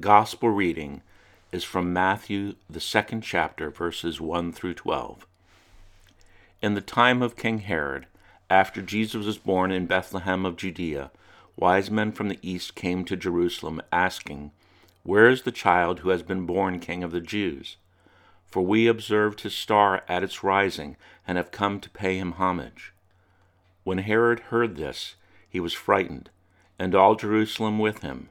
gospel reading is from Matthew, the second chapter, verses 1 through 12. In the time of King Herod, after Jesus was born in Bethlehem of Judea, wise men from the east came to Jerusalem, asking, Where is the child who has been born King of the Jews? For we observed his star at its rising, and have come to pay him homage. When Herod heard this, he was frightened, and all Jerusalem with him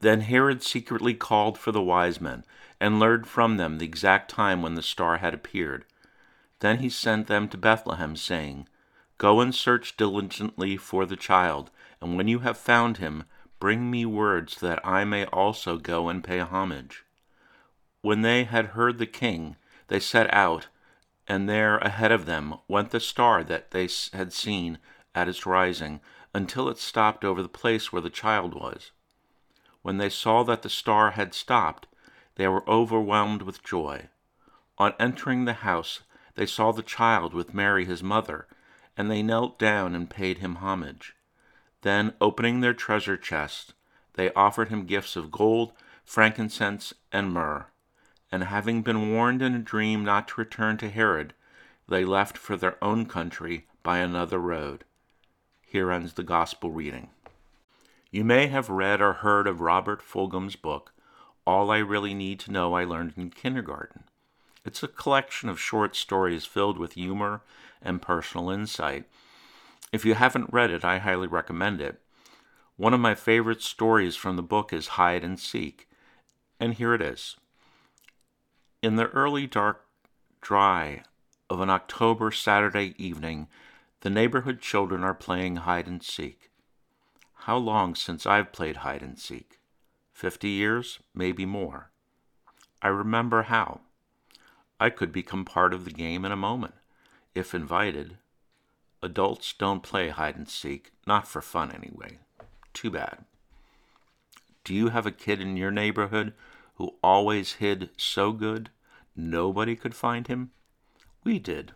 Then Herod secretly called for the wise men, and learned from them the exact time when the star had appeared. Then he sent them to Bethlehem, saying, Go and search diligently for the child, and when you have found him, bring me word so that I may also go and pay homage. When they had heard the king, they set out, and there ahead of them went the star that they had seen at its rising, until it stopped over the place where the child was. When they saw that the star had stopped, they were overwhelmed with joy. On entering the house, they saw the child with Mary his mother, and they knelt down and paid him homage. Then, opening their treasure chest, they offered him gifts of gold, frankincense, and myrrh. And having been warned in a dream not to return to Herod, they left for their own country by another road. Here ends the Gospel reading. You may have read or heard of Robert Fulghum's book, All I Really Need to Know I Learned in Kindergarten. It's a collection of short stories filled with humor and personal insight. If you haven't read it, I highly recommend it. One of my favorite stories from the book is Hide and Seek, and here it is. In the early dark dry of an October Saturday evening, the neighborhood children are playing hide and seek. How long since I've played hide and seek? Fifty years, maybe more. I remember how. I could become part of the game in a moment, if invited. Adults don't play hide and seek, not for fun anyway. Too bad. Do you have a kid in your neighborhood who always hid so good nobody could find him? We did.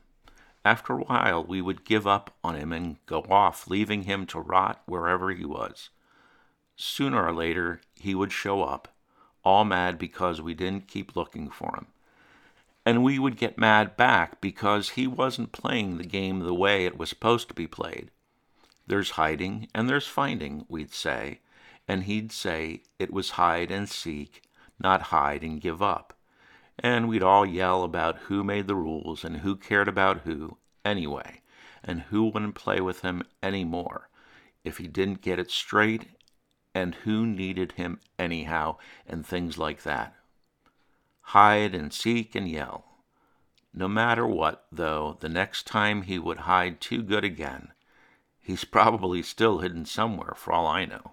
After a while, we would give up on him and go off, leaving him to rot wherever he was. Sooner or later, he would show up, all mad because we didn't keep looking for him. And we would get mad back because he wasn't playing the game the way it was supposed to be played. There's hiding and there's finding, we'd say, and he'd say it was hide and seek, not hide and give up and we'd all yell about who made the rules and who cared about who anyway, and who wouldn't play with him any more if he didn't get it straight, and who needed him anyhow, and things like that. Hide and seek and yell. No matter what, though, the next time he would hide too good again. He's probably still hidden somewhere, for all I know.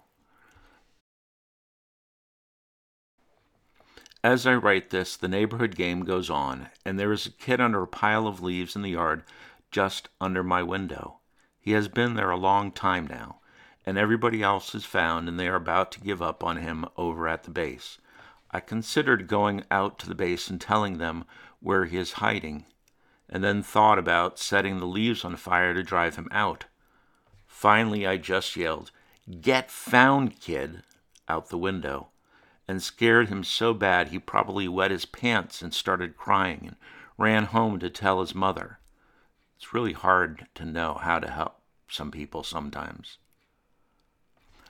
As I write this, the neighborhood game goes on, and there is a kid under a pile of leaves in the yard just under my window. He has been there a long time now, and everybody else is found, and they are about to give up on him over at the base. I considered going out to the base and telling them where he is hiding, and then thought about setting the leaves on fire to drive him out. Finally, I just yelled, Get found, kid, out the window and scared him so bad he probably wet his pants and started crying and ran home to tell his mother. It's really hard to know how to help some people sometimes.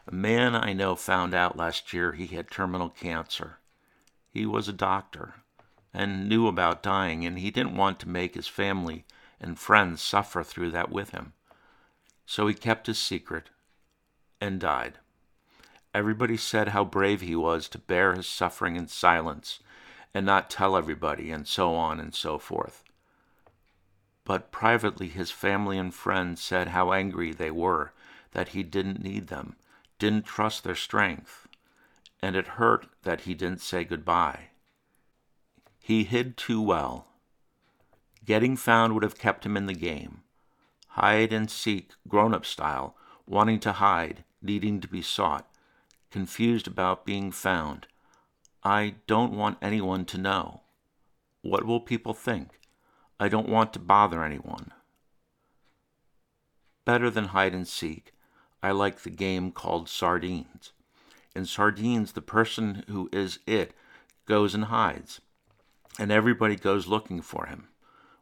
A man I know found out last year he had terminal cancer. He was a doctor and knew about dying, and he didn't want to make his family and friends suffer through that with him. So he kept his secret and died. Everybody said how brave he was to bear his suffering in silence and not tell everybody, and so on and so forth. But privately, his family and friends said how angry they were that he didn't need them, didn't trust their strength, and it hurt that he didn't say goodbye. He hid too well, Getting found would have kept him in the game. Hide and seek, grown up style, wanting to hide, needing to be sought, confused about being found. I don't want anyone to know. What will people think? I don't want to bother anyone. Better than hide and seek, I like the game called Sardines. In Sardines, the person who is it goes and hides, and everybody goes looking for him.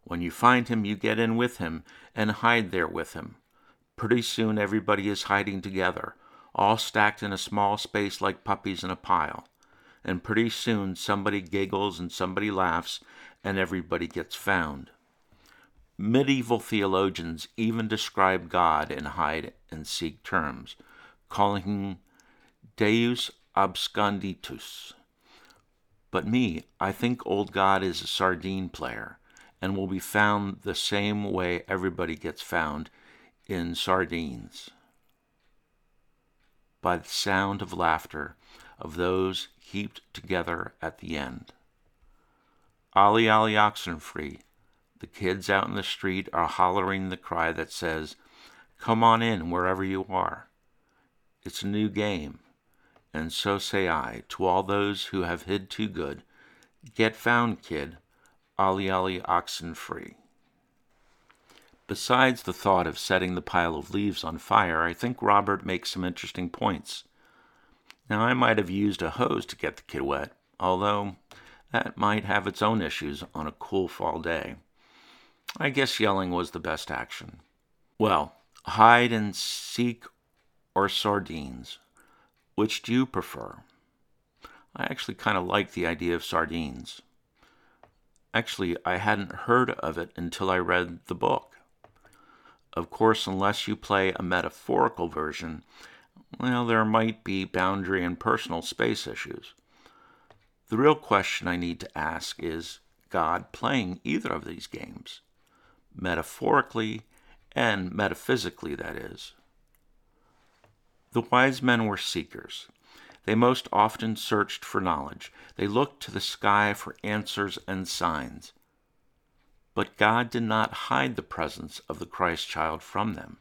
When you find him, you get in with him and hide there with him. Pretty soon, everybody is hiding together, all stacked in a small space like puppies in a pile. And pretty soon, somebody giggles and somebody laughs, and everybody gets found. Medieval theologians even describe God in hide and seek terms, calling him Deus absconditus. But me, I think old God is a sardine player and will be found the same way everybody gets found in sardines by the sound of laughter of those heaped together at the end. Ollie Ollie Oxenfree, the kids out in the street are hollering the cry that says, Come on in wherever you are. It's a new game, and so say I to all those who have hid too good, Get found, kid, Ollie Ollie Oxenfree. Besides the thought of setting the pile of leaves on fire, I think Robert makes some interesting points. Now, I might have used a hose to get the kid wet, although that might have its own issues on a cool fall day. I guess yelling was the best action. Well, hide and seek or sardines? Which do you prefer? I actually kind of like the idea of sardines. Actually, I hadn't heard of it until I read the book. Of course, unless you play a metaphorical version, well, there might be boundary and personal space issues. The real question I need to ask is God playing either of these games? Metaphorically and metaphysically, that is. The wise men were seekers. They most often searched for knowledge. They looked to the sky for answers and signs. But God did not hide the presence of the Christ child from them.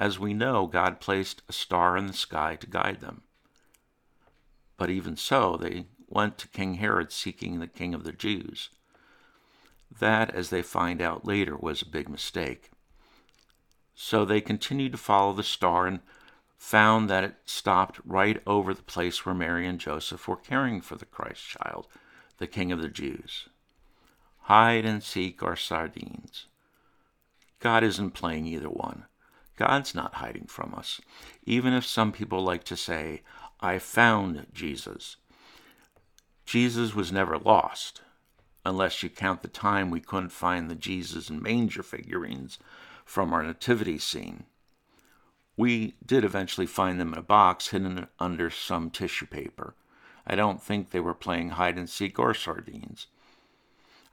As we know, God placed a star in the sky to guide them. But even so, they went to King Herod seeking the king of the Jews. That, as they find out later, was a big mistake. So they continued to follow the star and found that it stopped right over the place where Mary and Joseph were caring for the Christ child, the King of the Jews hide and seek or sardines. God isn't playing either one. God's not hiding from us, even if some people like to say, I found Jesus. Jesus was never lost, unless you count the time we couldn't find the Jesus and manger figurines from our nativity scene. We did eventually find them in a box hidden under some tissue paper. I don't think they were playing hide and seek or sardines.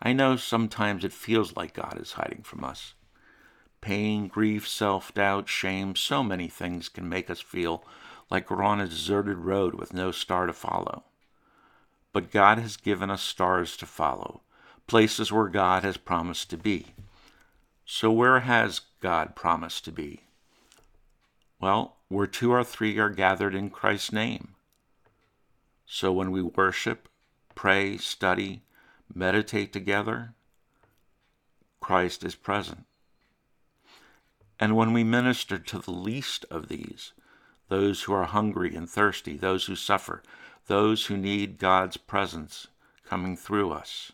I know sometimes it feels like God is hiding from us. Pain, grief, self doubt, shame, so many things can make us feel like we're on a deserted road with no star to follow. But God has given us stars to follow, places where God has promised to be. So, where has God promised to be? Well, where two or three are gathered in Christ's name. So, when we worship, pray, study, meditate together, Christ is present. And when we minister to the least of these, those who are hungry and thirsty, those who suffer, those who need God's presence coming through us.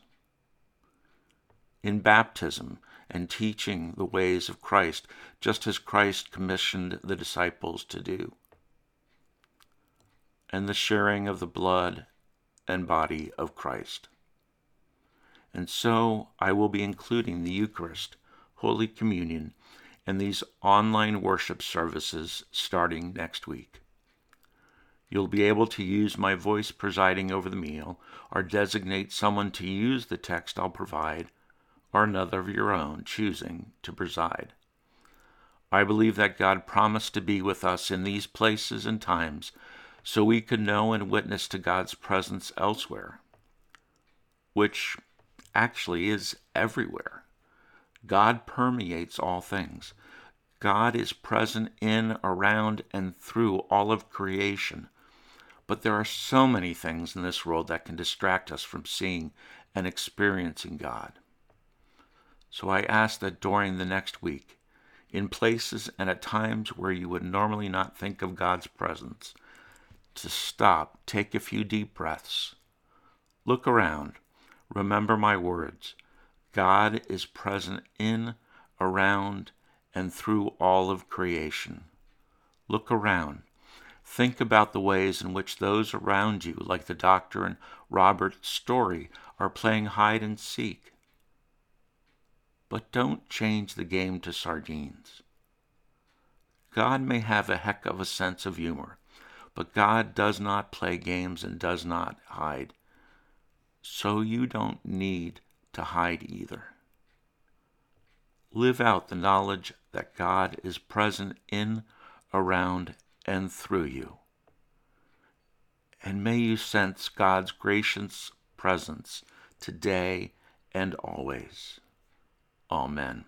In baptism and teaching the ways of Christ, just as Christ commissioned the disciples to do. And the sharing of the blood and body of Christ and so I will be including the Eucharist, Holy Communion, and these online worship services starting next week. You'll be able to use my voice presiding over the meal, or designate someone to use the text I'll provide, or another of your own choosing to preside. I believe that God promised to be with us in these places and times so we could know and witness to God's presence elsewhere, which actually is everywhere. God permeates all things. God is present in, around, and through all of creation. But there are so many things in this world that can distract us from seeing and experiencing God. So I ask that during the next week, in places and at times where you would normally not think of God's presence, to stop, take a few deep breaths, look around, remember my words. God is present in, around, and through all of creation. Look around. Think about the ways in which those around you, like the doctor and Robert's story, are playing hide and seek. But don't change the game to sardines. God may have a heck of a sense of humor, but God does not play games and does not hide. So you don't need to hide either. Live out the knowledge that God is present in, around, and through you. And may you sense God's gracious presence today and always. Amen.